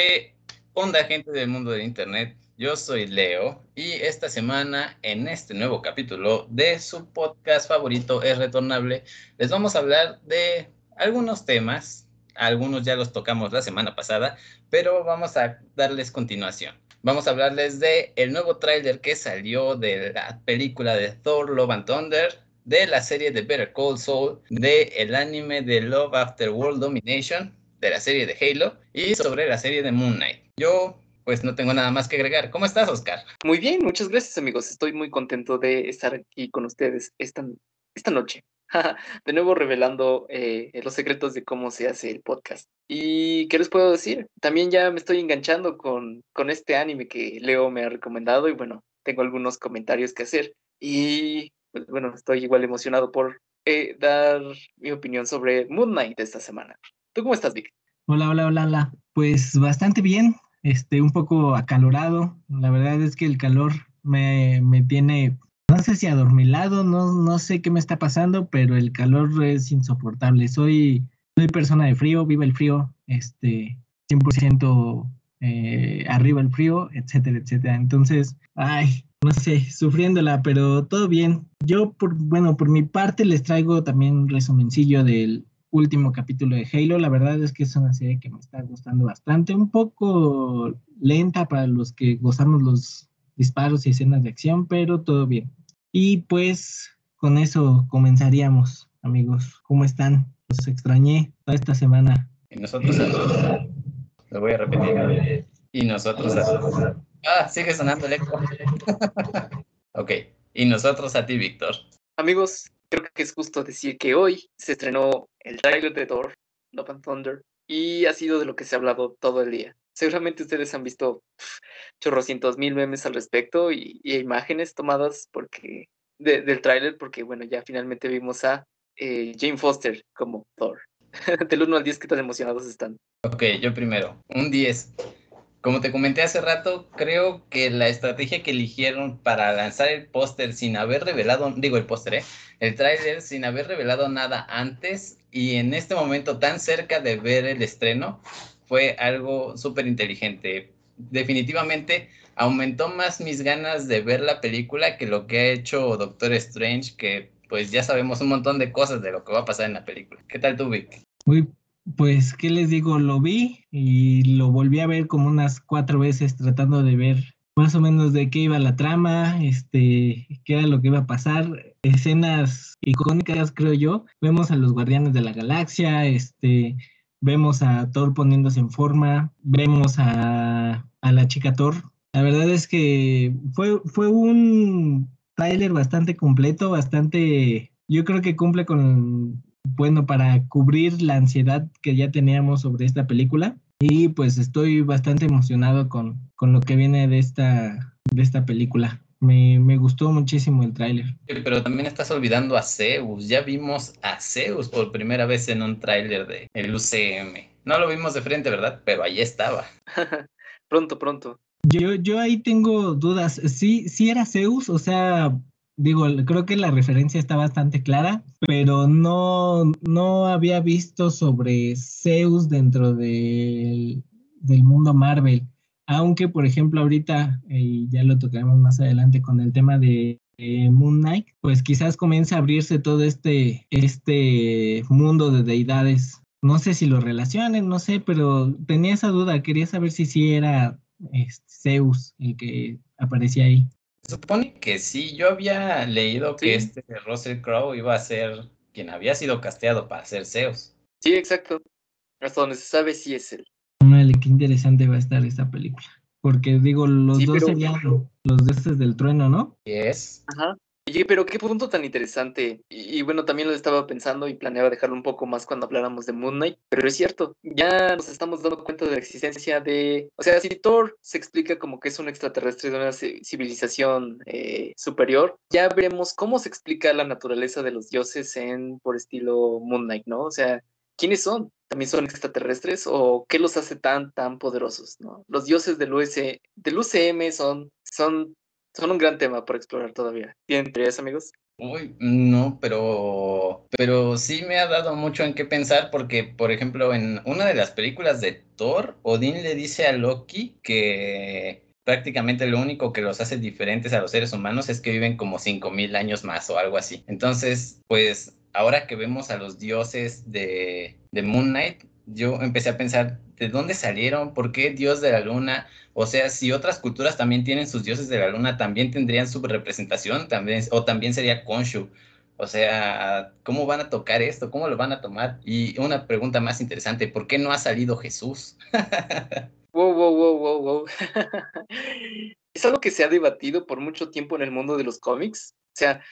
¿Qué onda gente del mundo del Internet? Yo soy Leo y esta semana en este nuevo capítulo de su podcast favorito es retornable, les vamos a hablar de algunos temas, algunos ya los tocamos la semana pasada, pero vamos a darles continuación. Vamos a hablarles de el nuevo tráiler que salió de la película de Thor Love and Thunder, de la serie de Better Call Saul, de el anime de Love After World Domination, de la serie de Halo y sobre la serie de Moon Knight. Yo pues no tengo nada más que agregar. ¿Cómo estás, Oscar? Muy bien, muchas gracias amigos. Estoy muy contento de estar aquí con ustedes esta, esta noche. de nuevo revelando eh, los secretos de cómo se hace el podcast. ¿Y qué les puedo decir? También ya me estoy enganchando con, con este anime que Leo me ha recomendado y bueno, tengo algunos comentarios que hacer. Y pues, bueno, estoy igual emocionado por eh, dar mi opinión sobre Moon Knight esta semana. ¿Tú cómo estás, Vic? Hola, hola, hola, hola. Pues bastante bien, este, un poco acalorado. La verdad es que el calor me, me tiene, no sé si adormilado, no, no sé qué me está pasando, pero el calor es insoportable. Soy, soy persona de frío, vive el frío, este, 100% eh, arriba el frío, etcétera, etcétera. Entonces, ay, no sé, sufriéndola, pero todo bien. Yo, por, bueno, por mi parte les traigo también un resumencillo del, último capítulo de Halo. La verdad es que es una serie que me está gustando bastante, un poco lenta para los que gozamos los disparos y escenas de acción, pero todo bien. Y pues con eso comenzaríamos, amigos. ¿Cómo están? Los extrañé toda esta semana. Y nosotros Lo voy a repetir. Y nosotros Ah, sigue sonando el eco. ok. Y nosotros a ti, Víctor. Amigos, creo que es justo decir que hoy se estrenó el trailer de Thor, Love and Thunder, y ha sido de lo que se ha hablado todo el día. Seguramente ustedes han visto chorrocientos mil memes al respecto y, imágenes tomadas porque del tráiler, porque bueno, ya finalmente vimos a eh, Jane Foster como Thor. Del 1 al 10, ¿qué tan emocionados están? Ok, yo primero, un 10. Como te comenté hace rato, creo que la estrategia que eligieron para lanzar el póster sin haber revelado, digo el póster, ¿eh? el tráiler sin haber revelado nada antes y en este momento tan cerca de ver el estreno, fue algo súper inteligente. Definitivamente aumentó más mis ganas de ver la película que lo que ha hecho Doctor Strange, que pues ya sabemos un montón de cosas de lo que va a pasar en la película. ¿Qué tal tú, Vic? Muy pues, ¿qué les digo? Lo vi y lo volví a ver como unas cuatro veces tratando de ver más o menos de qué iba la trama, este, qué era lo que iba a pasar. Escenas icónicas, creo yo. Vemos a los Guardianes de la Galaxia, este, vemos a Thor poniéndose en forma, vemos a, a la chica Thor. La verdad es que fue, fue un tráiler bastante completo, bastante, yo creo que cumple con bueno, para cubrir la ansiedad que ya teníamos sobre esta película. Y pues estoy bastante emocionado con, con lo que viene de esta, de esta película. Me, me, gustó muchísimo el tráiler. Pero también estás olvidando a Zeus. Ya vimos a Zeus por primera vez en un tráiler de el UCM. No lo vimos de frente, ¿verdad? Pero ahí estaba. pronto, pronto. Yo, yo ahí tengo dudas. Sí, sí era Zeus, o sea, digo, creo que la referencia está bastante clara, pero no, no había visto sobre Zeus dentro del, mundo Marvel. Aunque, por ejemplo, ahorita, y ya lo tocaremos más adelante con el tema de Moon Knight, pues quizás comience a abrirse todo este, este mundo de deidades. No sé si lo relacionen, no sé, pero tenía esa duda, quería saber si sí era este, Zeus el que aparecía ahí. Supone que sí, yo había leído que este Russell Crowe iba a ser quien había sido casteado para ser Zeus. Sí, exacto. Hasta donde se sabe si es él. Vale, qué interesante va a estar esta película. Porque digo, los dos serían los de estos del trueno, ¿no? es Ajá. Pero qué punto tan interesante. Y, bueno, también lo estaba pensando y planeaba dejarlo un poco más cuando habláramos de Moon Knight. Pero es cierto, ya nos estamos dando cuenta de la existencia de. O sea, si Thor se explica como que es un extraterrestre de una civilización eh, superior, ya veremos cómo se explica la naturaleza de los dioses en, por estilo Moon Knight, ¿no? O sea, ¿quiénes son? ¿También son extraterrestres? ¿O qué los hace tan, tan poderosos, ¿no? Los dioses del, US, del UCM son, son son un gran tema por explorar todavía. ¿Tienen interés, amigos? Uy, no, pero, pero sí me ha dado mucho en qué pensar porque, por ejemplo, en una de las películas de Thor, Odín le dice a Loki que prácticamente lo único que los hace diferentes a los seres humanos es que viven como 5000 años más o algo así. Entonces, pues ahora que vemos a los dioses de, de Moon Knight, yo empecé a pensar, ¿de dónde salieron? ¿Por qué Dios de la Luna? O sea, si otras culturas también tienen sus dioses de la Luna, también tendrían su representación, también, o también sería Konshu. O sea, ¿cómo van a tocar esto? ¿Cómo lo van a tomar? Y una pregunta más interesante, ¿por qué no ha salido Jesús? wow, wow, wow, wow, wow. es algo que se ha debatido por mucho tiempo en el mundo de los cómics. O sea,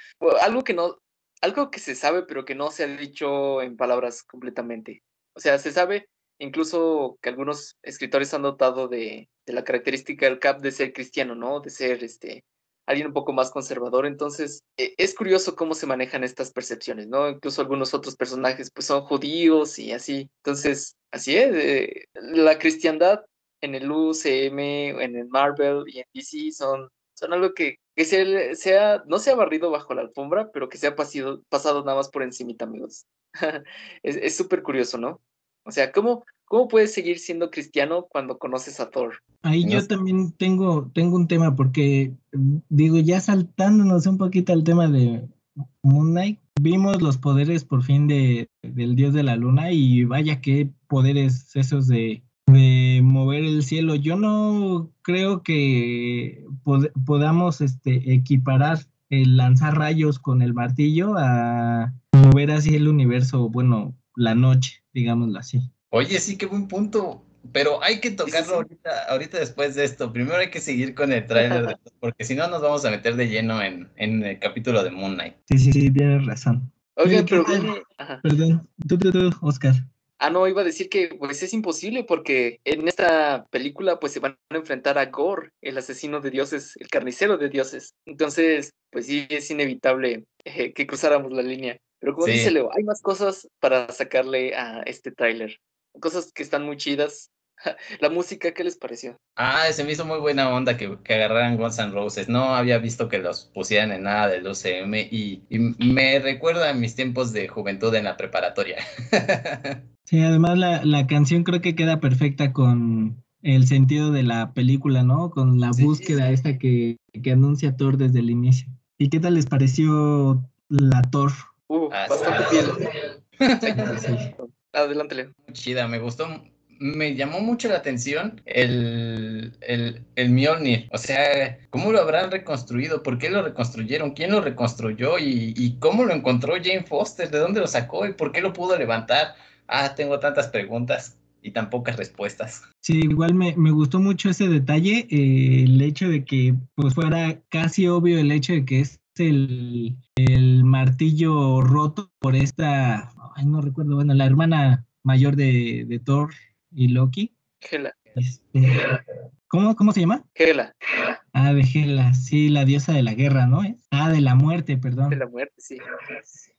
algo que no, algo que se sabe, pero que no se ha dicho en palabras completamente. O sea, se sabe incluso que algunos escritores han notado de, la característica del Cap de ser cristiano, ¿no? De ser este alguien un poco más conservador. Entonces, e, es curioso cómo se manejan estas percepciones, ¿no? Incluso algunos otros personajes pues son judíos y así. Entonces, así es, eh, la cristiandad en el UCM, en el Marvel y en DC son, algo que, que se, sea, no se ha barrido bajo la alfombra, pero que se ha pasado, pasado nada más por encimita, amigos. es súper curioso, ¿no? O sea, ¿cómo, ¿cómo puedes seguir siendo cristiano cuando conoces a Thor? Ahí yo también tengo, tengo un tema, porque digo, ya saltándonos un poquito al tema de Moon Knight, vimos los poderes por fin de, del dios de la luna y vaya qué poderes esos de, de mover el cielo. Yo no creo que podamos este, equiparar el lanzar rayos con el martillo a mover así el universo, bueno, la noche, digámoslo así. Oye, sí, qué buen punto. Pero hay que tocarlo ahorita, ahorita después de esto. Primero hay que seguir con el tráiler, porque si no nos vamos a meter de lleno en, el capítulo de Moon Knight. Sí, sí, sí, tienes razón. Oye, pero... Perdón, tú, tú, tú, Oscar. Ah, no, iba a decir que pues es imposible porque en esta película pues se van a enfrentar a Gore, el asesino de dioses, el carnicero de dioses. Entonces, pues sí, es inevitable eh, que cruzáramos la línea. Pero como dice Leo, hay más cosas para sacarle a este tráiler. Cosas que están muy chidas. La música, ¿qué les pareció? Ah, se me hizo muy buena onda que, que agarraran Guns N' Roses. No había visto que los pusieran en nada del UCM y, y me recuerda a mis tiempos de juventud en la preparatoria. Sí, además la, la canción creo que queda perfecta con el sentido de la película, ¿no? Con la búsqueda esta que, que anuncia Thor desde el inicio. ¿Y qué tal les pareció la Thor? Uh, ah, bastante bien. Adelante, Leo. Chida, me gustó. Me llamó mucho la atención el, el, el Mjolnir. O sea, ¿cómo lo habrán reconstruido? ¿Por qué lo reconstruyeron? ¿Quién lo reconstruyó? ¿Y, y cómo lo encontró Jane Foster? ¿De dónde lo sacó? ¿Y por qué lo pudo levantar? Ah, tengo tantas preguntas y tan pocas respuestas. Sí, igual me, me gustó mucho ese detalle, eh, el hecho de que pues fuera casi obvio el hecho de que es el, el martillo roto por esta, ay, no recuerdo, bueno, la hermana mayor de, de Thor y Loki. Hela. Este, ¿cómo, ¿Cómo se llama? Hela. Ah, de Hela, sí, la diosa de la guerra, ¿no? Ah, de la muerte, perdón. De la muerte, sí.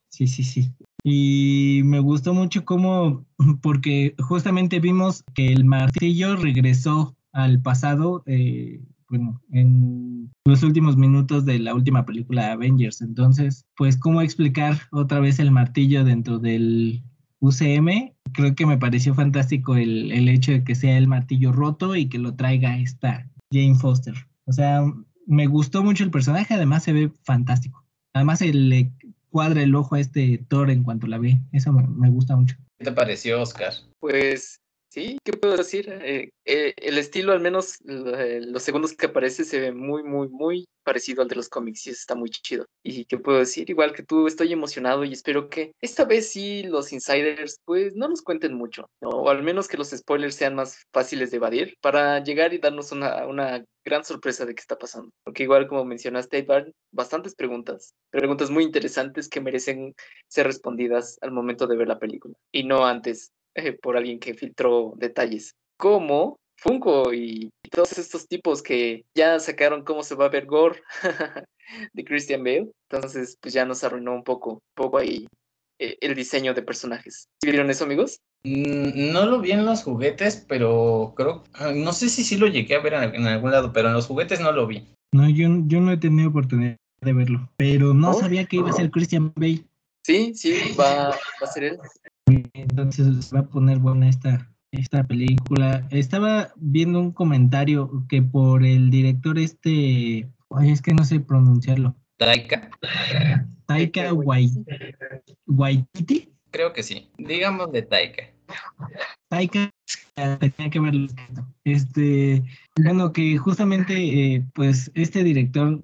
Sí, sí, sí. Y me gustó mucho cómo, porque justamente vimos que el martillo regresó al pasado, eh, bueno, en los últimos minutos de la última película de Avengers. Entonces, pues, ¿cómo explicar otra vez el martillo dentro del UCM? Creo que me pareció fantástico el, el hecho de que sea el martillo roto y que lo traiga esta Jane Foster. O sea, me gustó mucho el personaje, además se ve fantástico. Además, le cuadra el ojo a este Thor en cuanto la ve. Eso me, me gusta mucho. ¿Qué te pareció, Oscar? Pues Sí, ¿qué puedo decir? Eh, eh, el estilo, al menos eh, los segundos que aparece, se ve muy, muy, muy parecido al de los cómics y está muy chido. ¿Y qué puedo decir? Igual que tú, estoy emocionado y espero que esta vez sí los insiders, pues no nos cuenten mucho, o al menos que los spoilers sean más fáciles de evadir para llegar y darnos una, una gran sorpresa de qué está pasando. Porque igual como mencionaste, hay bastantes preguntas, preguntas muy interesantes que merecen ser respondidas al momento de ver la película y no antes eh, por alguien que filtró detalles, como Funko y, todos estos tipos que ya sacaron cómo se va a ver Gore de Christian Bale. Entonces, pues ya nos arruinó un poco, poco ahí eh, el diseño de personajes. ¿Vieron eso, amigos? Mm, no lo vi en los juguetes, pero creo, ah, no sé si sí lo llegué a ver en, algún lado, pero en los juguetes no lo vi. No, yo, yo no he tenido oportunidad de verlo, pero no Oh. sabía que iba a ser Christian Bale. Sí, sí, va, va a ser él. Entonces va a poner buena esta, esta película. Estaba viendo un comentario que por el director este, ay, es que no sé pronunciarlo, Taika, Taika Wai- Waititi. creo que sí. Digamos de Taika. Taika tenía que verlo. Este, bueno, que justamente, eh, pues, este director,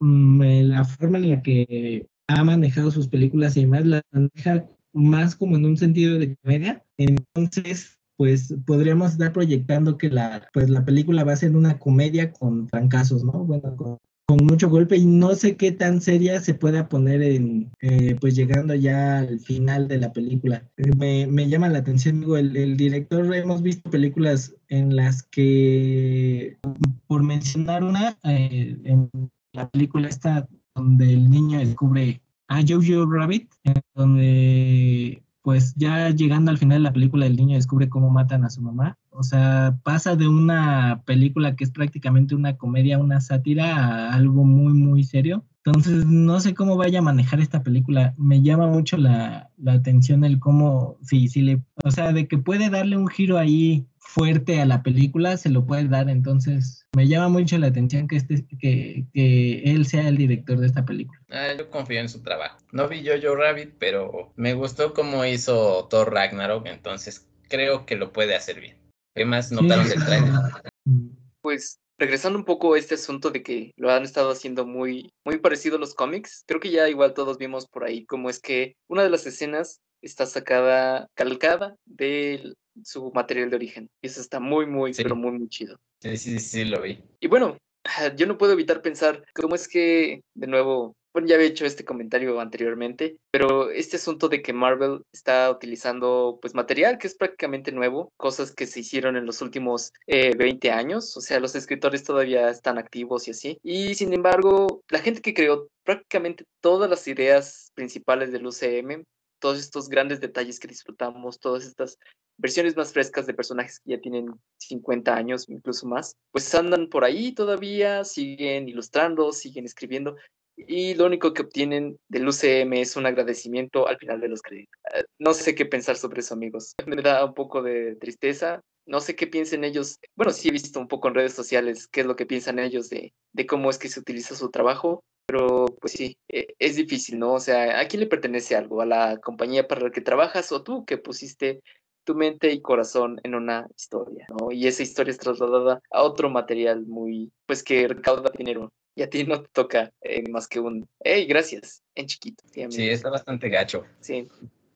mm, eh, la forma en la que ha manejado sus películas y más, la maneja más como en un sentido de comedia. Entonces, pues, podríamos estar proyectando que la, pues, la película va a ser una comedia con fracasos, ¿no? Bueno, con, mucho golpe y no sé qué tan seria se pueda poner en, eh, pues llegando ya al final de la película. Me, me llama la atención, digo, el, el director, hemos visto películas en las que, por mencionar una, eh, en la película esta donde el niño descubre a Jojo Rabbit, donde pues ya llegando al final de la película el niño descubre cómo matan a su mamá. O sea, pasa de una película que es prácticamente una comedia, una sátira, a algo muy, muy serio. Entonces, no sé cómo vaya a manejar esta película. Me llama mucho la, la atención el cómo, sí, sí le, o sea, de que puede darle un giro ahí fuerte a la película, se lo puede dar. Entonces, me llama mucho la atención que, este, que, que él sea el director de esta película. Ah, yo confío en su trabajo. No vi Jojo Rabbit, pero me gustó cómo hizo Thor Ragnarok, entonces creo que lo puede hacer bien. ¿Qué más notaron del trailer? Pues regresando un poco a este asunto de que lo han estado haciendo muy, muy parecido a los cómics, creo que ya igual todos vimos por ahí cómo es que una de las escenas está sacada, calcada de su material de origen. Y eso está muy, muy, Sí. pero muy, muy chido. Sí, sí, sí, lo vi. Y bueno, yo no puedo evitar pensar cómo es que, de nuevo, bueno, ya había hecho este comentario anteriormente, pero este asunto de que Marvel está utilizando pues material que es prácticamente nuevo, cosas que se hicieron en los últimos eh, 20 años, o sea, los escritores todavía están activos y así, y sin embargo, la gente que creó prácticamente todas las ideas principales del UCM, todos estos grandes detalles que disfrutamos, todas estas versiones más frescas de personajes que ya tienen 50 años, incluso más, pues andan por ahí todavía, siguen ilustrando, siguen escribiendo, y lo único que obtienen del UCM es un agradecimiento al final de los créditos. Eh, No sé qué pensar sobre eso, amigos. Me da un poco de tristeza. No sé qué piensen ellos. Bueno, sí he visto un poco en redes sociales qué es lo que piensan ellos de, de cómo es que se utiliza su trabajo, pero pues sí, eh, es difícil, ¿no? O sea, ¿a quién le pertenece algo? ¿A la compañía para la que trabajas o tú que pusiste tu mente y corazón en una historia, ¿no? Y esa historia es trasladada a otro material muy, pues que recauda dinero. Y a ti no te toca eh, más que un, hey, gracias, en chiquito. Sí, Sí, está bastante gacho, sí.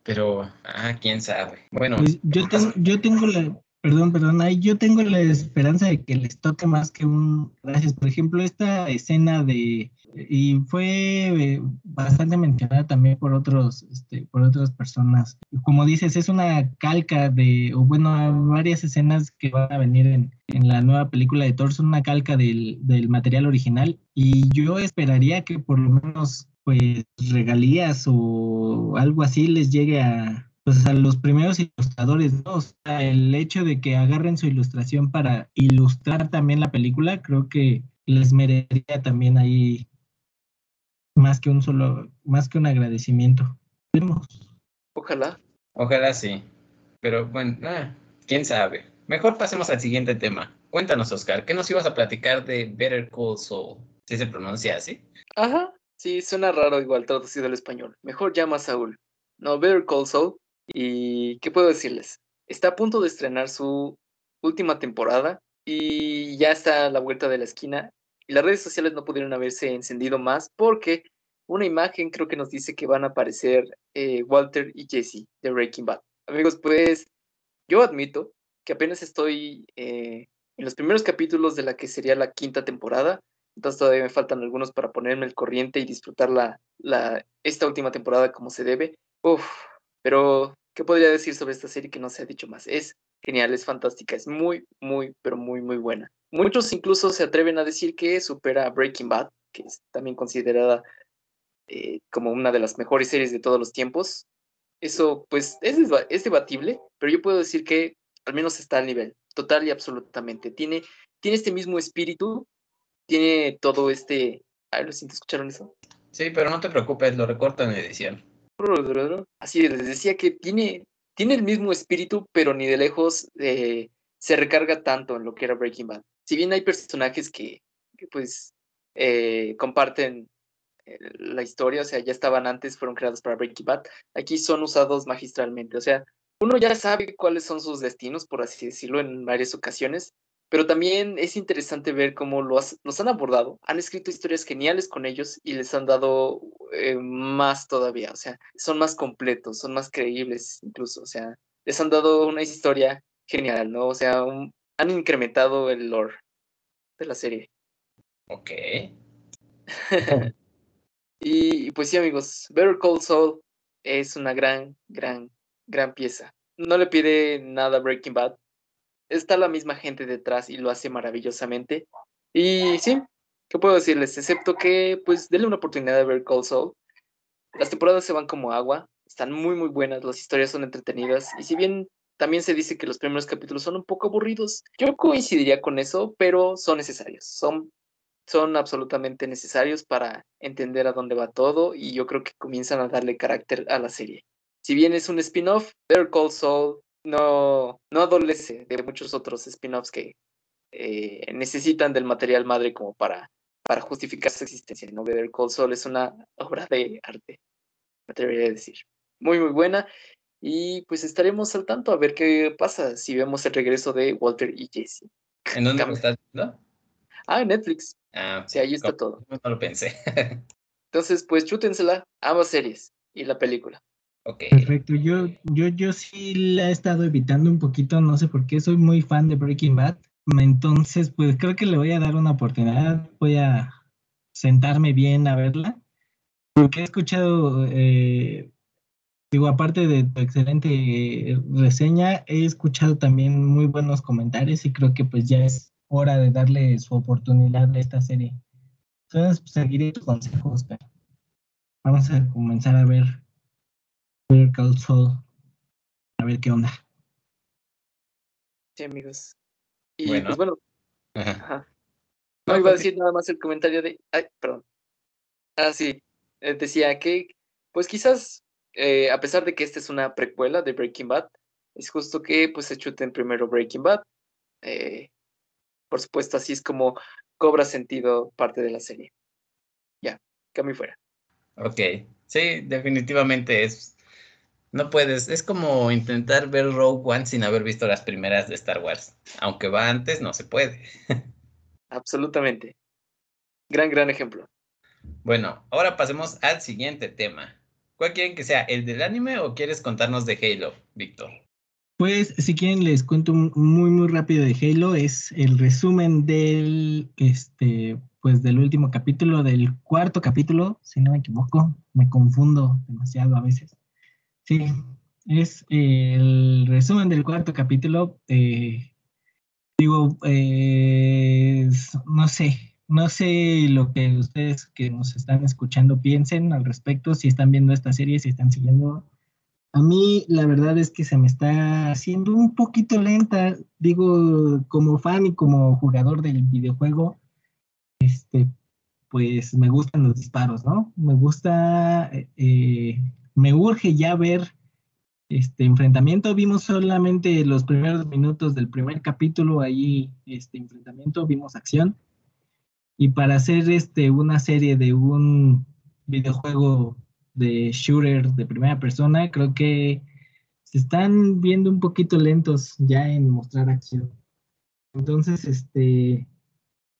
pero, ah, quién sabe. Bueno, Pues yo, tengo, yo tengo la, perdón, perdón, ahí yo tengo la esperanza de que les toque más que un gracias. Por ejemplo, esta escena de, y fue eh, bastante mencionada también por otros, este, por otras personas. Como dices, es una calca de, o bueno, varias escenas que van a venir en, en la nueva película de Thor son una calca del, del material original. Y yo esperaría que por lo menos pues regalías o algo así les llegue a, pues a los primeros ilustradores, ¿no? O sea, el hecho de que agarren su ilustración para ilustrar también la película, creo que les merecería también ahí más que un solo, más que un agradecimiento. Ojalá. ojalá sí. Pero bueno, ah, quién sabe. Mejor pasemos al siguiente tema. Cuéntanos, Oscar, ¿qué nos ibas a platicar de Better Call Saul? ¿Sí se pronuncia así? Ajá. Sí, suena raro igual traducido al español. Mejor llama a Saúl. No, Better Call Saul. ¿Y qué puedo decirles? Está a punto de estrenar su última temporada y ya está a la vuelta de la esquina. Y las redes sociales no pudieron haberse encendido más porque una imagen creo que nos dice que van a aparecer eh, Walter y Jesse de Breaking Bad. Amigos, pues yo admito que apenas estoy eh, en los primeros capítulos de la que sería la quinta temporada. Entonces todavía me faltan algunos para ponerme al corriente y disfrutar la, la, esta última temporada como se debe. Uf, pero, ¿qué podría decir sobre esta serie que no se ha dicho más? Es genial, es fantástica, es muy, muy, pero muy, muy buena. Muchos incluso se atreven a decir que supera Breaking Bad, que es también considerada eh, como una de las mejores series de todos los tiempos. Eso, pues, es, es debatible, pero yo puedo decir que al menos está al nivel, total y absolutamente. Tiene, tiene este mismo espíritu, tiene todo este Ay, lo siento, ¿escucharon eso? Sí, pero no te preocupes, lo recorto en edición. Así les decía que tiene, tiene el mismo espíritu, pero ni de lejos eh, se recarga tanto en lo que era Breaking Bad. Si bien hay personajes que, pues eh, comparten eh, la historia, o sea, ya estaban antes, fueron creados para Breaking Bad, aquí son usados magistralmente, o sea, uno ya sabe cuáles son sus destinos, por así decirlo, en varias ocasiones, pero también es interesante ver cómo los, los han abordado, han escrito historias geniales con ellos y les han dado eh, más todavía, o sea, son más completos, son más creíbles incluso, o sea, les han dado una historia genial, ¿no? O sea, han incrementado el lore de la serie. Ok. y, pues sí, amigos, Better Call Saul es una gran, gran, gran pieza. No le pide nada a Breaking Bad. Está la misma gente detrás y lo hace maravillosamente. Y sí, ¿qué puedo decirles? Excepto que, pues, denle una oportunidad a Better Call Saul. Las temporadas se van como agua, están muy, muy buenas, las historias son entretenidas. Y si bien también se dice que los primeros capítulos son un poco aburridos, yo coincidiría con eso, pero son necesarios. Son son absolutamente necesarios para entender a dónde va todo y yo creo que comienzan a darle carácter a la serie. Si bien es un spin-off, Better Call Saul no, no adolece de muchos otros spin-offs que eh, necesitan del material madre como para, para justificar su existencia. ¿no? Better Call Saul es una obra de arte, me atrevería a decir. Muy, muy buena. Y pues estaremos al tanto a ver qué pasa si vemos el regreso de Walter y Jesse. ¿En dónde estás viendo? Ah, en Netflix. Ah, sí, ahí está todo. No lo pensé. Entonces, pues chútensela, ambas series y la película. Ok. Perfecto. Yo, yo, yo sí la he estado evitando un poquito, no sé por qué, soy muy fan de Breaking Bad. Entonces, pues creo que le voy a dar una oportunidad. Voy a sentarme bien a verla. Porque he escuchado, eh, digo, aparte de tu excelente reseña, he escuchado también muy buenos comentarios y creo que pues ya es hora de darle su oportunidad a esta serie. Entonces, pues, seguiré tu consejo, Oscar. Vamos a comenzar a ver Call Saul. A ver qué onda. Sí, amigos. Y bueno. pues bueno. Ajá. No, iba a decir nada más el comentario de. Ay, perdón. Ah, sí. Eh, decía que, pues quizás, eh, a pesar de que esta es una precuela de Breaking Bad, es justo que pues se chuten primero Breaking Bad. Eh, por supuesto, así es como cobra sentido parte de la serie. Ya, que a mí fuera. Ok, sí, definitivamente es. No puedes, es como intentar ver Rogue One sin haber visto las primeras de Star Wars. Aunque va antes, no se puede. Absolutamente. Gran, gran ejemplo. Bueno, ahora pasemos al siguiente tema. ¿Cuál quieren que sea? ¿El del anime o quieres contarnos de Halo, Víctor? Pues si quieren les cuento muy muy rápido de Halo, es el resumen del este pues del último capítulo, del cuarto capítulo, si no me equivoco, me confundo demasiado a veces. Sí, es el resumen del cuarto capítulo. Eh, digo, eh, no sé, no sé lo que ustedes que nos están escuchando piensen al respecto, si están viendo esta serie, si están siguiendo a mí la verdad es que se me está haciendo un poquito lenta, digo, como fan y como jugador del videojuego, este, pues me gustan los disparos, ¿no? Me gusta, eh, me urge ya ver este enfrentamiento. Vimos solamente los primeros minutos del primer capítulo ahí, este enfrentamiento, vimos acción. Y para hacer este una serie de un videojuego de shooter de primera persona, creo que se están viendo un poquito lentos ya en mostrar acción. Entonces, este,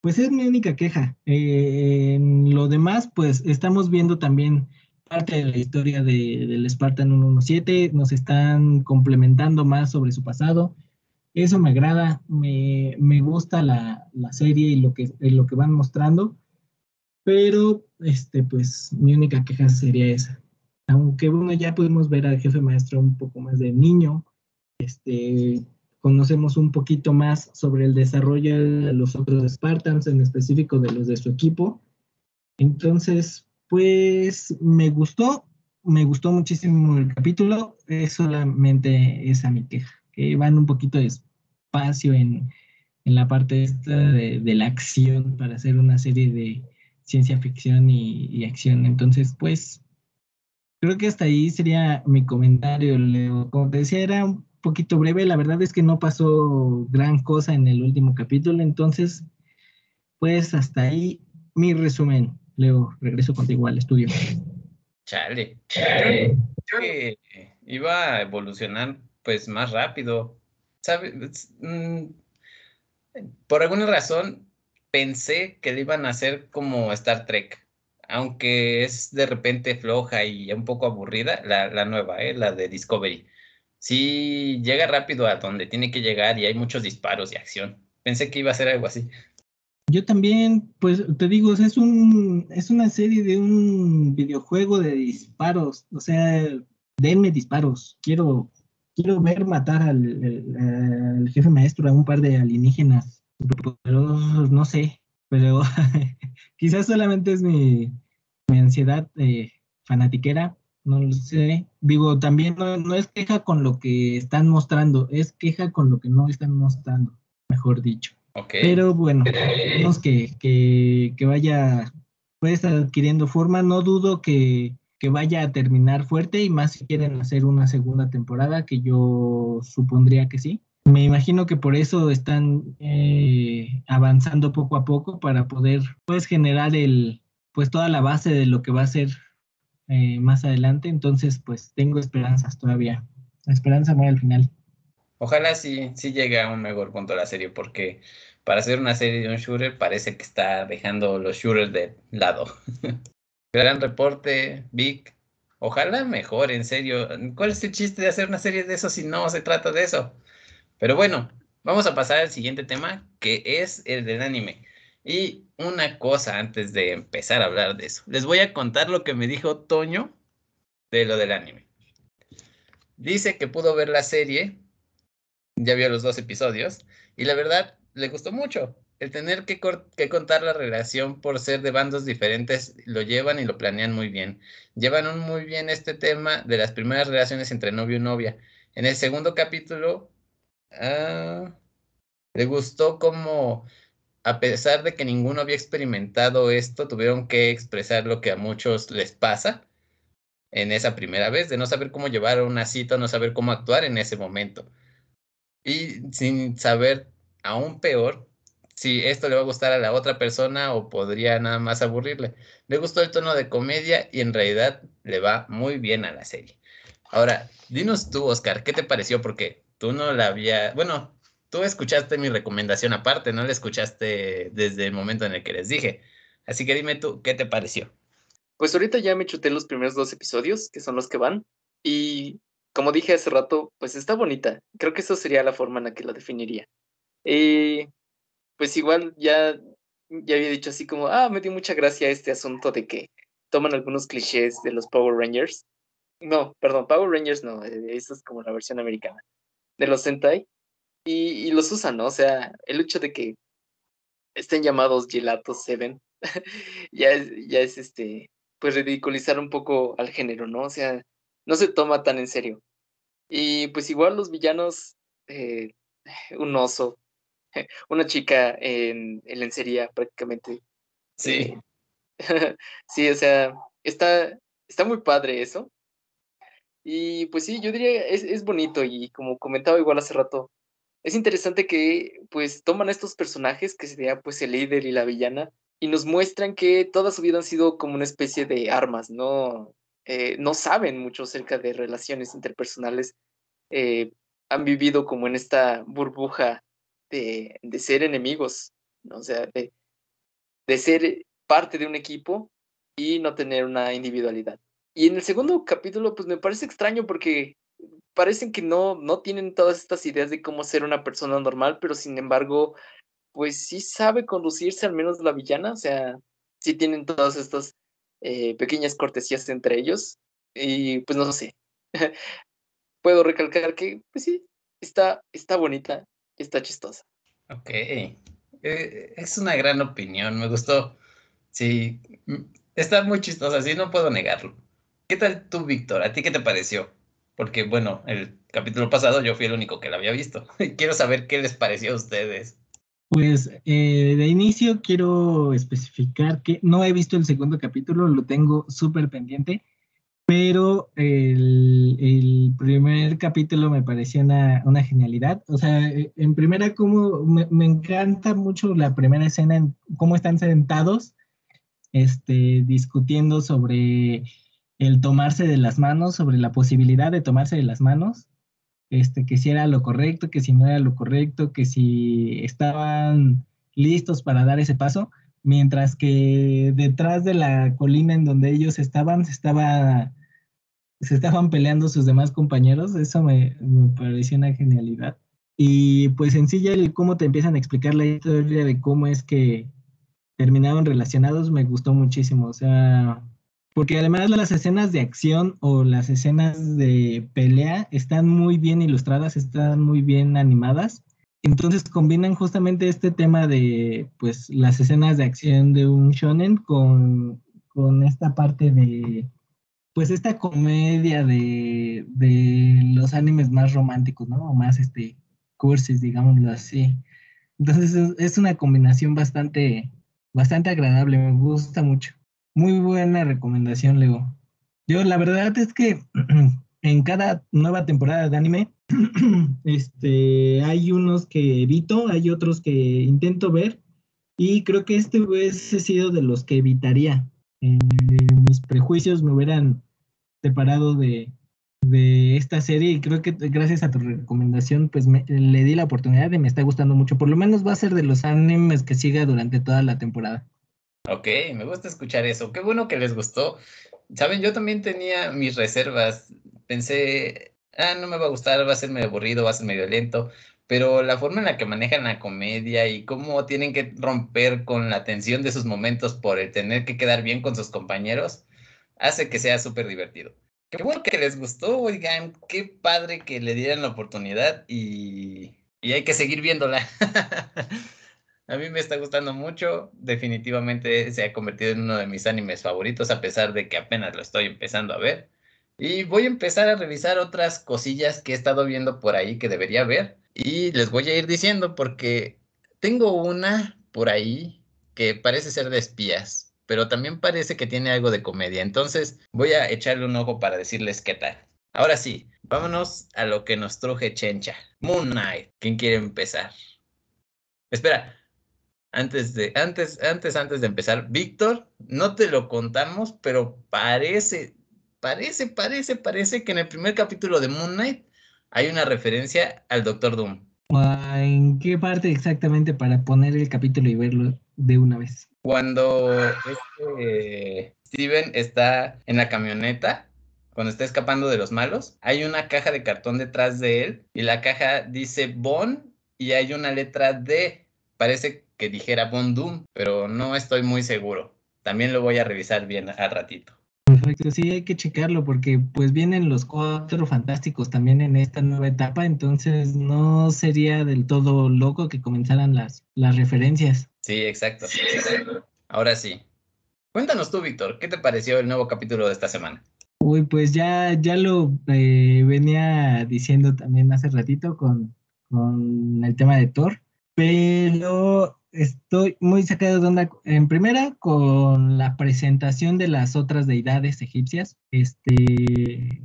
pues es mi única queja. Eh, en lo demás, pues estamos viendo también parte de la historia de, del Spartan 117, nos están complementando más sobre su pasado. Eso me agrada, me, me gusta la, la, serie y lo que, lo que van mostrando. Pero, este, pues, mi única queja sería esa. Aunque, bueno, ya pudimos ver al jefe maestro un poco más de niño, este, conocemos un poquito más sobre el desarrollo de los otros Spartans, en específico de los de su equipo. Entonces, pues, me gustó, me gustó muchísimo el capítulo, es solamente esa mi queja, que van un poquito despacio en, en la parte esta de, de la acción para hacer una serie de ciencia ficción y, acción. Entonces, pues, creo que hasta ahí sería mi comentario, Leo. Como te decía, era un poquito breve. La verdad es que no pasó gran cosa en el último capítulo. Entonces, pues, hasta ahí mi resumen. Leo, regreso contigo al estudio. Chale. Yo que iba a evolucionar pues más rápido. ¿Sabes? Mm, por alguna razón pensé que le iban a hacer como Star Trek, aunque es de repente floja y un poco aburrida, la, nueva, ¿eh? la de Discovery. Sí, llega rápido a donde tiene que llegar y hay muchos disparos y acción. Pensé que iba a ser algo así. Yo también, pues te digo, es un es una serie de un videojuego de disparos, o sea, denme disparos. Quiero quiero ver matar al, jefe maestro a un par de alienígenas no sé, pero quizás solamente es mi, ansiedad eh, fanatiquera, no lo sé. Digo, también no, es queja con lo que están mostrando, es queja con lo que no están mostrando, mejor dicho. Pero bueno, vemos que, que, vaya, pues adquiriendo forma. No dudo que, que, vaya a terminar fuerte y más si quieren hacer una segunda temporada, que yo supondría que sí. Me imagino que por eso están eh, avanzando poco a poco para poder pues generar el pues toda la base de lo que va a ser eh, más adelante. Entonces, pues tengo esperanzas todavía. La esperanza muere al final. Ojalá sí, sí llegue a un mejor punto la serie, porque para hacer una serie de un shooter parece que está dejando los shooters de lado. Gran reporte, Vic. Ojalá mejor, en serio. ¿Cuál es el chiste de hacer una serie de eso si no se trata de eso? Pero bueno, vamos a pasar al siguiente tema, que es el del anime. Y una cosa antes de empezar a hablar de eso. Les voy a contar lo que me dijo Toño de lo del anime. Dice que pudo ver la serie ya vio los dos episodios y la verdad le gustó mucho. El tener que, contar la relación por ser de bandos diferentes lo llevan y lo planean muy bien. Llevan muy bien este tema de las primeras relaciones entre novio y novia. En el segundo capítulo uh, le gustó como, a pesar de que ninguno había experimentado esto, tuvieron que expresar lo que a muchos les pasa en esa primera vez, de no saber cómo llevar una cita, no saber cómo actuar en ese momento y sin saber aún peor si esto le va a gustar a la otra persona o podría nada más aburrirle. Le gustó el tono de comedia y en realidad le va muy bien a la serie. Ahora, dinos tú, Oscar, ¿qué te pareció? Porque tú no la había, bueno, tú escuchaste mi recomendación aparte, no la escuchaste desde el momento en el que les dije. Así que dime tú, ¿qué te pareció? Pues ahorita ya me chuté los primeros dos episodios, que son los que van, y como dije hace rato, pues está bonita. Creo que eso sería la forma en la que la definiría. Eh, pues igual ya, ya había dicho así como, ah, me dio mucha gracia este asunto de que toman algunos clichés de los Power Rangers. No, perdón, Power Rangers no, eh, esa es como la versión americana. De los Sentai. Y, los usan, ¿no? O sea, el hecho de que estén llamados Gelato Seven ya es, ya es este, pues ridiculizar un poco al género, ¿no? O sea, no se toma tan en serio. Y pues igual los villanos, eh, un oso, una chica en, en lencería prácticamente. Sí. sí, o sea, está, está muy padre eso. Y pues sí, yo diría, es, es bonito y como comentaba igual hace rato, es interesante que pues toman estos personajes que sería pues el líder y la villana y nos muestran que toda su vida han sido como una especie de armas, ¿no? Eh, no saben mucho acerca de relaciones interpersonales, eh, han vivido como en esta burbuja de, ser enemigos, o sea, de, de, ser parte de un equipo y no tener una individualidad. Y en el segundo capítulo, pues me parece extraño porque parecen que no, no tienen todas estas ideas de cómo ser una persona normal, pero sin embargo, pues sí sabe conducirse al menos la villana, o sea, sí tienen todas estas eh, pequeñas cortesías entre ellos. Y pues no sé. Puedo recalcar que, pues sí, está, está bonita, está chistosa. Ok. Eh, es una gran opinión, me gustó. Sí, está muy chistosa, sí, no puedo negarlo. ¿Qué tal tú, Víctor? ¿A ti qué te pareció? Porque, bueno, el capítulo pasado yo fui el único que la había visto. Quiero saber qué les pareció a ustedes. Pues eh, de inicio quiero especificar que no he visto el segundo capítulo, lo tengo súper pendiente, pero el, primer capítulo me pareció una, genialidad. O sea, en primera, como me, encanta mucho la primera escena, en cómo están sentados este, discutiendo sobre el tomarse de las manos, sobre la posibilidad de tomarse de las manos, este, que si era lo correcto, que si no era lo correcto, que si estaban listos para dar ese paso mientras que detrás de la colina en donde ellos estaban se estaba se estaban peleando sus demás compañeros, eso me, pareció una genialidad. Y pues en sí ya el cómo te empiezan a explicar la historia de cómo es que terminaron relacionados me gustó muchísimo, o sea, porque además las escenas de acción o las escenas de pelea están muy bien ilustradas, están muy bien animadas entonces combinan justamente este tema de pues las escenas de acción de un shonen con, esta parte de pues esta comedia de, los animes más románticos, ¿no? O más este cursis, digámoslo así. Entonces es, una combinación bastante, bastante agradable, me gusta mucho. Muy buena recomendación, Leo. Yo la verdad es que en cada nueva temporada de anime, este, hay unos que evito, hay otros que intento ver, y creo que este hubiese sido de los que evitaría. Eh, mis prejuicios me hubieran separado de, esta serie y creo que gracias a tu recomendación pues le di la oportunidad y me está gustando mucho. Por lo menos va a ser de los animes que siga durante toda la temporada. Ok, me gusta escuchar eso. Qué bueno que les gustó. Saben, yo también tenía mis reservas pensé, ah, no me va a gustar, va a ser medio aburrido, va a ser medio lento, pero la forma en la que manejan la comedia y cómo tienen que romper con la tensión de sus momentos por el tener que quedar bien con sus compañeros, hace que sea súper divertido. Qué bueno que les gustó, oigan, qué padre que le dieran la oportunidad y, y hay que seguir viéndola. A mí me está gustando mucho, definitivamente se ha convertido en uno de mis animes favoritos, a pesar de que apenas lo estoy empezando a ver. Y voy a empezar a revisar otras cosillas que he estado viendo por ahí que debería ver. Y les voy a ir diciendo porque tengo una por ahí que parece ser de espías, pero también parece que tiene algo de comedia. Entonces voy a echarle un ojo para decirles qué tal. Ahora sí, vámonos a lo que nos truje Chencha. Moon Knight. ¿Quién quiere empezar? Espera, antes de, antes, antes, antes de empezar, Víctor, no te lo contamos, pero parece, parece, parece, parece que en el primer capítulo de Moon Knight hay una referencia al Doctor Doom. ¿En qué parte exactamente para poner el capítulo y verlo de una vez? Cuando este, Steven está en la camioneta, cuando está escapando de los malos, hay una caja de cartón detrás de él y la caja dice Bon y hay una letra D. Parece que dijera Bon Doom, pero no estoy muy seguro. También lo voy a revisar bien al ratito. Perfecto, sí, hay que checarlo porque pues vienen los cuatro fantásticos también en esta nueva etapa, entonces no sería del todo loco que comenzaran las, las referencias. Sí, exacto. Ahora sí. Cuéntanos tú, Víctor, ¿qué te pareció el nuevo capítulo de esta semana? Uy, pues ya, ya lo eh, venía diciendo también hace ratito con, con el tema de Thor, pero estoy muy sacado de onda. En primera, con la presentación de las otras deidades egipcias. Este,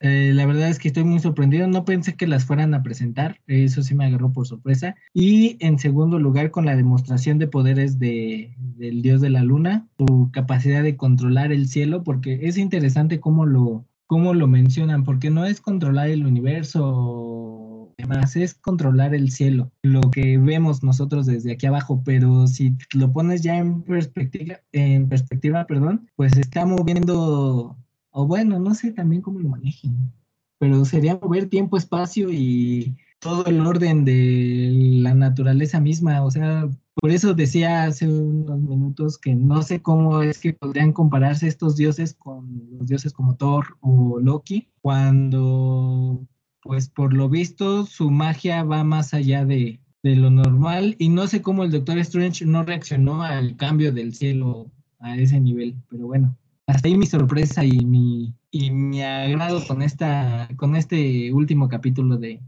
eh, la verdad es que estoy muy sorprendido. No pensé que las fueran a presentar. Eso sí me agarró por sorpresa. Y en segundo lugar, con la demostración de poderes de, del dios de la luna, su capacidad de controlar el cielo, porque es interesante cómo lo, cómo lo mencionan, porque no es controlar el universo Además, es controlar el cielo, lo que vemos nosotros desde aquí abajo, pero si lo pones ya en perspectiva, en perspectiva, perdón, pues está moviendo, o bueno, no sé también cómo lo manejen, pero sería mover tiempo, espacio y todo el orden de la naturaleza misma, o sea, por eso decía hace unos minutos que no sé cómo es que podrían compararse estos dioses con los dioses como Thor o Loki, cuando pues por lo visto su magia va más allá de, lo normal y no sé cómo el Doctor Strange no reaccionó al cambio del cielo a ese nivel, pero bueno, hasta ahí mi sorpresa y mi, y mi agrado con, esta, con este último capítulo de,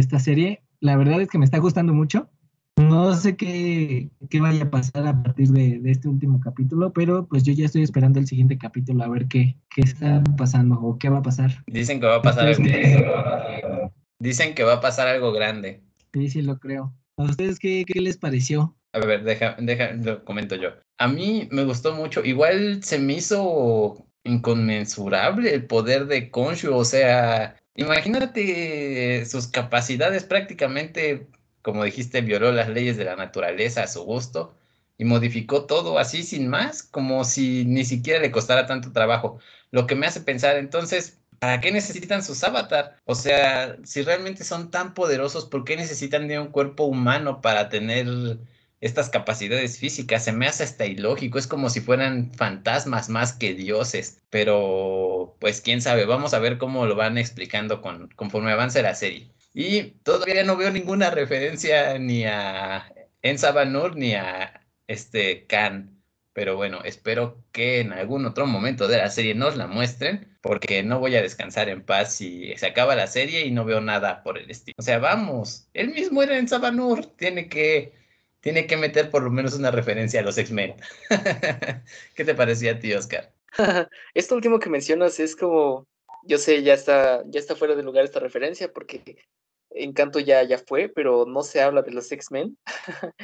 esta serie. La verdad es que me está gustando mucho. no sé qué, qué, vaya a pasar a partir de, este último capítulo, pero pues yo ya estoy esperando el siguiente capítulo a ver qué, qué está pasando o qué va a pasar. Dicen que va a pasar algo. Dicen que va a pasar algo grande. Sí, sí, lo creo. ¿A ustedes qué, qué les pareció? A ver, deja, deja, lo comento yo. A mí me gustó mucho. Igual se me hizo inconmensurable el poder de Konshu. O sea, imagínate sus capacidades prácticamente, como dijiste, violó las leyes de la naturaleza a su gusto y modificó todo así sin más, como si ni siquiera le costara tanto trabajo. Lo que me hace pensar entonces, ¿para qué necesitan sus avatar? O sea, si realmente son tan poderosos, ¿por qué necesitan de un cuerpo humano para tener estas capacidades físicas. Se me hace hasta ilógico, es como si fueran fantasmas más que dioses, pero pues quién sabe, vamos a ver cómo lo van explicando con, conforme avance la serie. Y todavía no veo ninguna referencia ni a Ensa Banur ni a este Khan. Pero bueno, espero que en algún otro momento de la serie nos la muestren, porque no voy a descansar en paz si se acaba la serie y no veo nada por el estilo. O sea, vamos, él mismo era en Sabanur, tiene que tiene que meter por lo menos una referencia a los X-Men. ¿Qué te parecía a ti, Oscar? Esto último que mencionas es como, yo sé, ya está, ya está fuera de lugar esta referencia porque Encanto ya, ya fue, pero no se habla de los X-Men,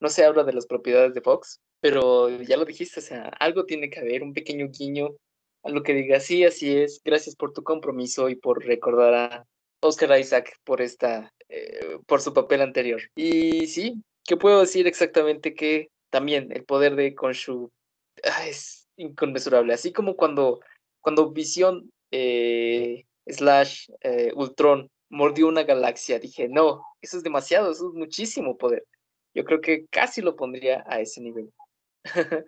no se habla de las propiedades de Fox, pero ya lo dijiste, o sea, algo tiene que haber, un pequeño guiño a lo que diga, sí, así es, gracias por tu compromiso y por recordar a Oscar Isaac por esta, eh, por su papel anterior. Y sí, ¿Qué puedo decir exactamente que también el poder de Konshu ah, es inconmensurable. Así como cuando, cuando Visión eh, slash eh, Ultron mordió una galaxia, dije, no, eso es demasiado, eso es muchísimo poder. Yo creo que casi lo pondría a ese nivel.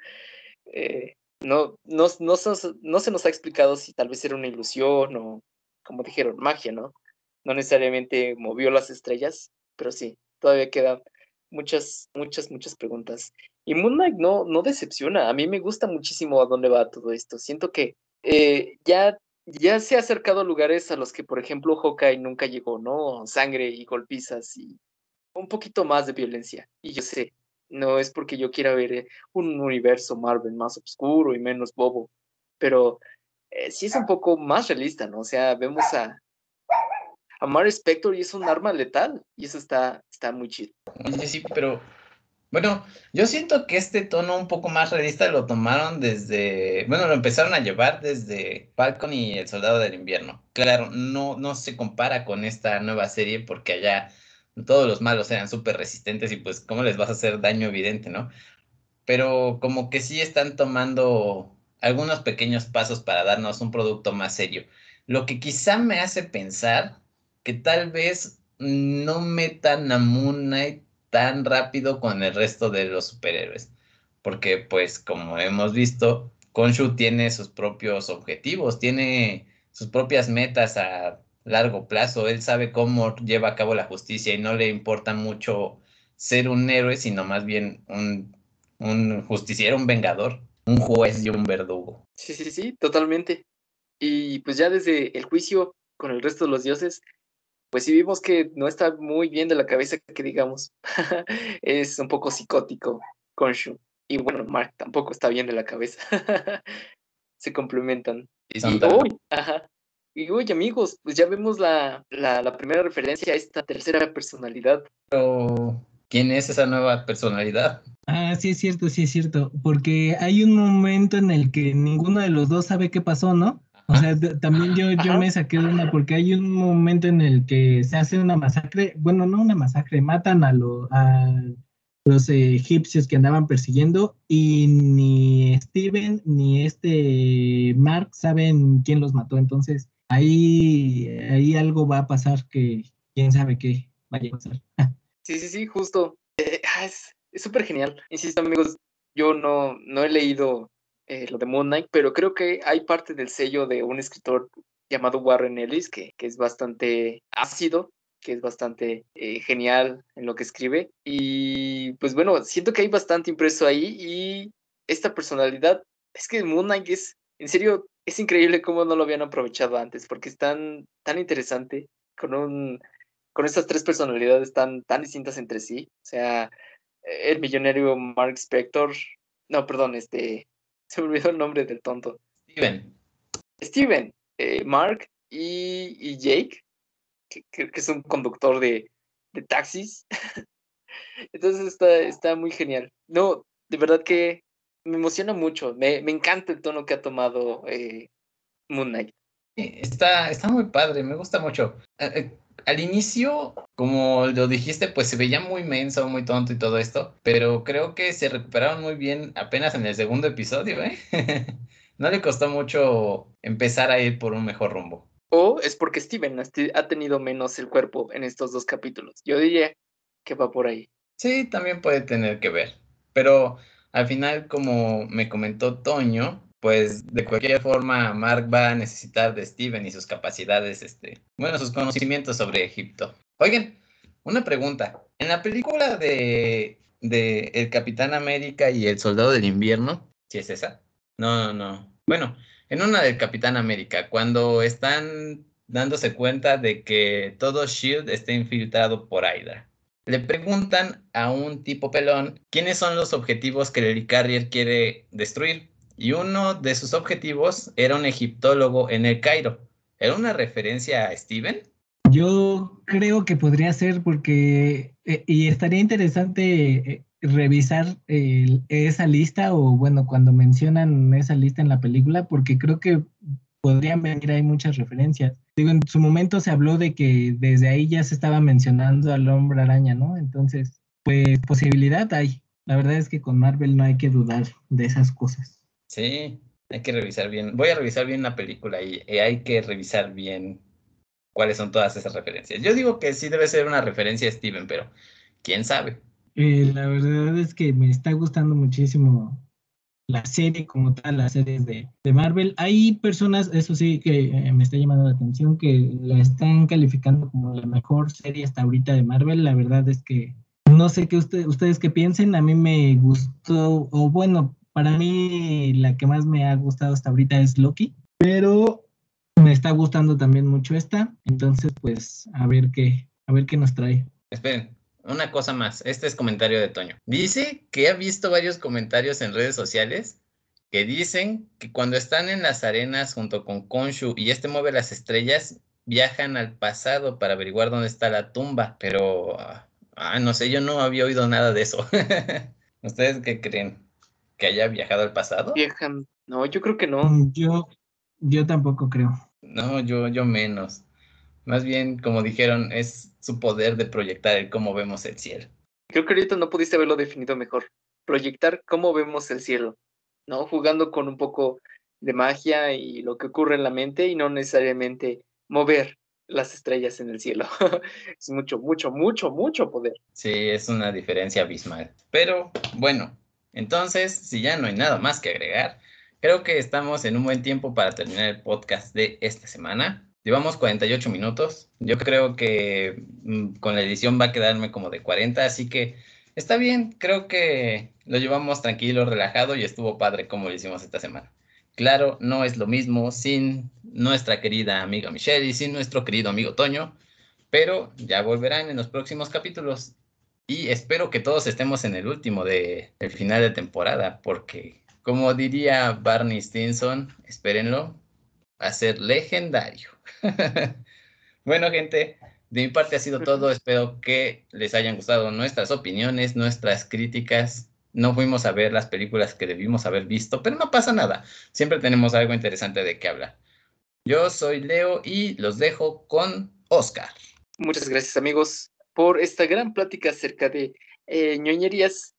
Eh, no, no, no, no, se nos ha explicado si tal vez era una ilusión o, como dijeron, magia, ¿no? No necesariamente movió las estrellas, pero sí, todavía queda muchas, muchas, muchas preguntas. Y Moon Knight no, no decepciona. A mí me gusta muchísimo a dónde va todo esto. Siento que eh, ya, ya se ha acercado a lugares a los que, por ejemplo, Hawkeye nunca llegó, ¿no? Sangre y golpizas y un poquito más de violencia. Y yo sé, no es porque yo quiera ver un universo Marvel más oscuro y menos bobo, pero eh, sí es un poco más realista, ¿no? O sea, vemos a, Amar Spector y es un arma letal. Y eso está, está muy chido. Sí, pero bueno, yo siento que este tono un poco más realista lo tomaron desde, bueno, lo empezaron a llevar desde Falcon y El Soldado del Invierno. Claro, no, no se compara con esta nueva serie porque allá todos los malos eran súper resistentes y pues cómo les vas a hacer daño evidente, ¿no? Pero como que sí están tomando algunos pequeños pasos para darnos un producto más serio. Lo que quizá me hace pensar que tal vez no metan a Moon tan rápido con el resto de los superhéroes. Porque, pues, como hemos visto, Konshu tiene sus propios objetivos, tiene sus propias metas a largo plazo. Él sabe cómo lleva a cabo la justicia y no le importa mucho ser un héroe, sino más bien un, un justiciero, un vengador, un juez y un verdugo. Sí, sí, sí, totalmente. Y pues ya desde el juicio con el resto de los dioses, pues sí vimos que no está muy bien de la cabeza, que digamos. es un poco psicótico, Konshu. Y bueno, Mark tampoco está bien de la cabeza. Se complementan. Y, y uy, amigos, pues ya vemos la, la, primera referencia a esta tercera personalidad. Pero, ¿quién es esa nueva personalidad? Ah, sí es cierto, sí es cierto. Porque hay un momento en el que ninguno de los dos sabe qué pasó, ¿no? O sea, también yo, yo me saqué de una porque hay un momento en el que se hace una masacre, bueno, no una masacre, matan a, a los egipcios que andaban persiguiendo y ni Steven ni este Mark saben quién los mató. Entonces, ahí, ahí algo va a pasar que quién sabe qué vaya a pasar. Sí, sí, sí, justo. Eh, ah, es súper genial. Insisto, amigos, yo no, no he leído eh, lo de Moon Knight, pero creo que hay parte del sello de un escritor llamado Warren Ellis, que, que es bastante ácido, que es bastante eh, genial en lo que escribe. Y pues bueno, siento que hay bastante impreso ahí y esta personalidad, es que Moon Knight es, en serio, es increíble cómo no lo habían aprovechado antes, porque es tan, tan interesante con un con estas tres personalidades tan, tan distintas entre sí. O sea, el millonario Mark Spector. No, perdón, este. Se me olvidó el nombre del tonto. Steven. Steven, eh, Mark y, Jake, que, que, es un conductor de, de taxis. Entonces está, está muy genial. No, de verdad que me emociona mucho. Me, me encanta el tono que ha tomado eh, Moon Knight. Está, está muy padre, me gusta mucho. Eh, al inicio, como lo dijiste, pues se veía muy menso, muy tonto y todo esto, pero creo que se recuperaron muy bien apenas en el segundo episodio, ¿eh? no le costó mucho empezar a ir por un mejor rumbo. O es porque Steven ha tenido menos el cuerpo en estos dos capítulos. Yo diría que va por ahí. Sí, también puede tener que ver. Pero al final, como me comentó Toño, pues de cualquier forma Mark va a necesitar de Steven y sus capacidades, este, bueno, sus conocimientos sobre Egipto. Oigan, una pregunta. En la película de, de El Capitán América y el Soldado del Invierno, ¿sí es esa? No, no, no. Bueno, en una del Capitán América, cuando están dándose cuenta de que todo Shield está infiltrado por Hydra. Le preguntan a un tipo pelón quiénes son los objetivos que el Carrier quiere destruir y uno de sus objetivos era un egiptólogo en el Cairo. ¿Era una referencia a Steven? Yo creo que podría ser porque, eh, y estaría interesante eh, revisar esa lista o bueno, cuando mencionan esa lista en la película, porque creo que podrían venir ahí muchas referencias. Digo, en su momento se habló de que desde ahí ya se estaba mencionando al hombre araña, ¿no? Entonces, pues posibilidad hay. La verdad es que con Marvel no hay que dudar de esas cosas. Sí, hay que revisar bien. Voy a revisar bien la película y, hay que revisar bien cuáles son todas esas referencias. Yo digo que sí debe ser una referencia a Steven, pero quién sabe. Eh, la verdad es que me está gustando muchísimo la serie como tal, las series de, Marvel. Hay personas, eso sí, que eh, me está llamando la atención, que la están calificando como la mejor serie hasta ahorita de Marvel. La verdad es que no sé qué ustedes qué piensen. A mí me gustó, o bueno, para mí la que más me ha gustado hasta ahorita es Loki, pero me está gustando también mucho esta, entonces pues a ver qué, a ver qué nos trae. Esperen, una cosa más, este es comentario de Toño. Dice que ha visto varios comentarios en redes sociales que dicen que cuando están en las arenas junto con Konshu y este mueve las estrellas, viajan al pasado para averiguar dónde está la tumba, pero ah, no sé, yo no había oído nada de eso. ¿Ustedes qué creen? Que haya viajado al pasado? Viajan. No, yo creo que no. Mm, yo, yo tampoco creo. No, yo, yo menos. Más bien, como dijeron, es su poder de proyectar el cómo vemos el cielo. Creo que ahorita no pudiste haberlo definido mejor. Proyectar cómo vemos el cielo, ¿no? Jugando con un poco de magia y lo que ocurre en la mente y no necesariamente mover las estrellas en el cielo. es mucho, mucho, mucho, mucho poder. Sí, es una diferencia abismal. Pero bueno, entonces, si ya no hay nada más que agregar, creo que estamos en un buen tiempo para terminar el podcast de esta semana. Llevamos 48 minutos. Yo creo que mm, con la edición va a quedarme como de 40, así que está bien. Creo que lo llevamos tranquilo, relajado y estuvo padre como lo hicimos esta semana. Claro, no es lo mismo sin nuestra querida amiga Michelle y sin nuestro querido amigo Toño, pero ya volverán en los próximos capítulos y espero que todos estemos en el último de final de temporada, porque como diría Barney Stinson, espérenlo, va a ser legendario. bueno, gente, de mi parte ha sido todo. Espero que les hayan gustado nuestras opiniones, nuestras críticas. No fuimos a ver las películas que debimos haber visto, pero no pasa nada. Siempre tenemos algo interesante de qué hablar. Yo soy Leo y los dejo con Oscar. Muchas gracias amigos por esta gran plática acerca de eh, ñoñerías,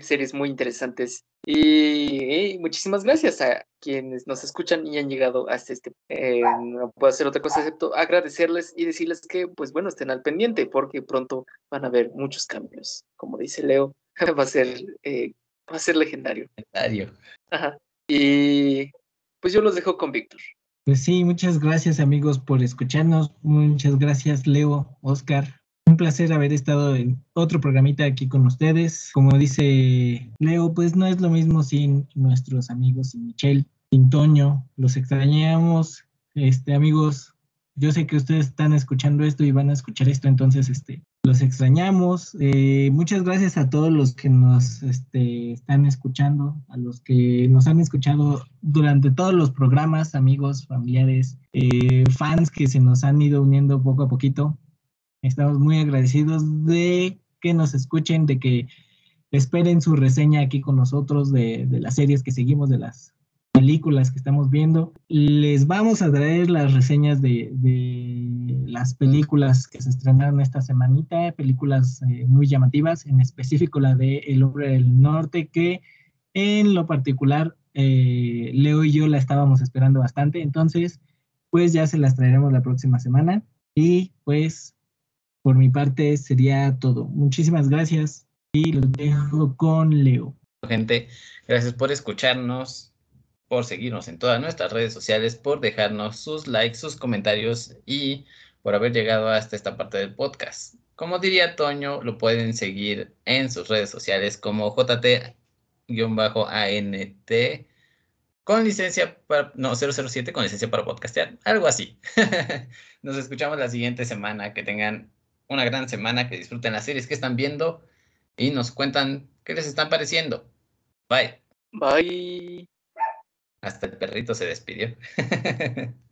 series muy interesantes. Y, muchísimas gracias a quienes nos escuchan y han llegado hasta este. Eh, no puedo hacer otra cosa excepto agradecerles y decirles que, pues bueno, estén al pendiente porque pronto van a haber muchos cambios. Como dice Leo, va a ser, eh, va a ser legendario. Legendario. Ajá. Y pues yo los dejo con Víctor. Pues sí, muchas gracias amigos por escucharnos. Muchas gracias Leo, Oscar, un placer haber estado en otro programita aquí con ustedes. Como dice Leo, pues no es lo mismo sin nuestros amigos, sin Michelle, sin Toño. Los extrañamos. Este, amigos, yo sé que ustedes están escuchando esto y van a escuchar esto, entonces, este, los extrañamos. Eh, muchas gracias a todos los que nos este, están escuchando, a los que nos han escuchado durante todos los programas, amigos, familiares, eh, fans que se nos han ido uniendo poco a poquito. Estamos muy agradecidos de que nos escuchen, de que esperen su reseña aquí con nosotros de, de las series que seguimos, de las películas que estamos viendo. Les vamos a traer las reseñas de, de las películas que se estrenaron esta semanita, películas eh, muy llamativas, en específico la de El hombre del norte, que en lo particular eh, Leo y yo la estábamos esperando bastante, entonces pues ya se las traeremos la próxima semana y pues por mi parte sería todo. Muchísimas gracias y los dejo con Leo. Gente, gracias por escucharnos, por seguirnos en todas nuestras redes sociales, por dejarnos sus likes, sus comentarios y por haber llegado hasta esta parte del podcast. Como diría Toño, lo pueden seguir en sus redes sociales como JT-ANT con licencia para, no, 007 con licencia para podcastear, algo así. Nos escuchamos la siguiente semana, que tengan una gran semana, que disfruten las series que están viendo y nos cuentan qué les están pareciendo. Bye. Bye. Hasta el perrito se despidió.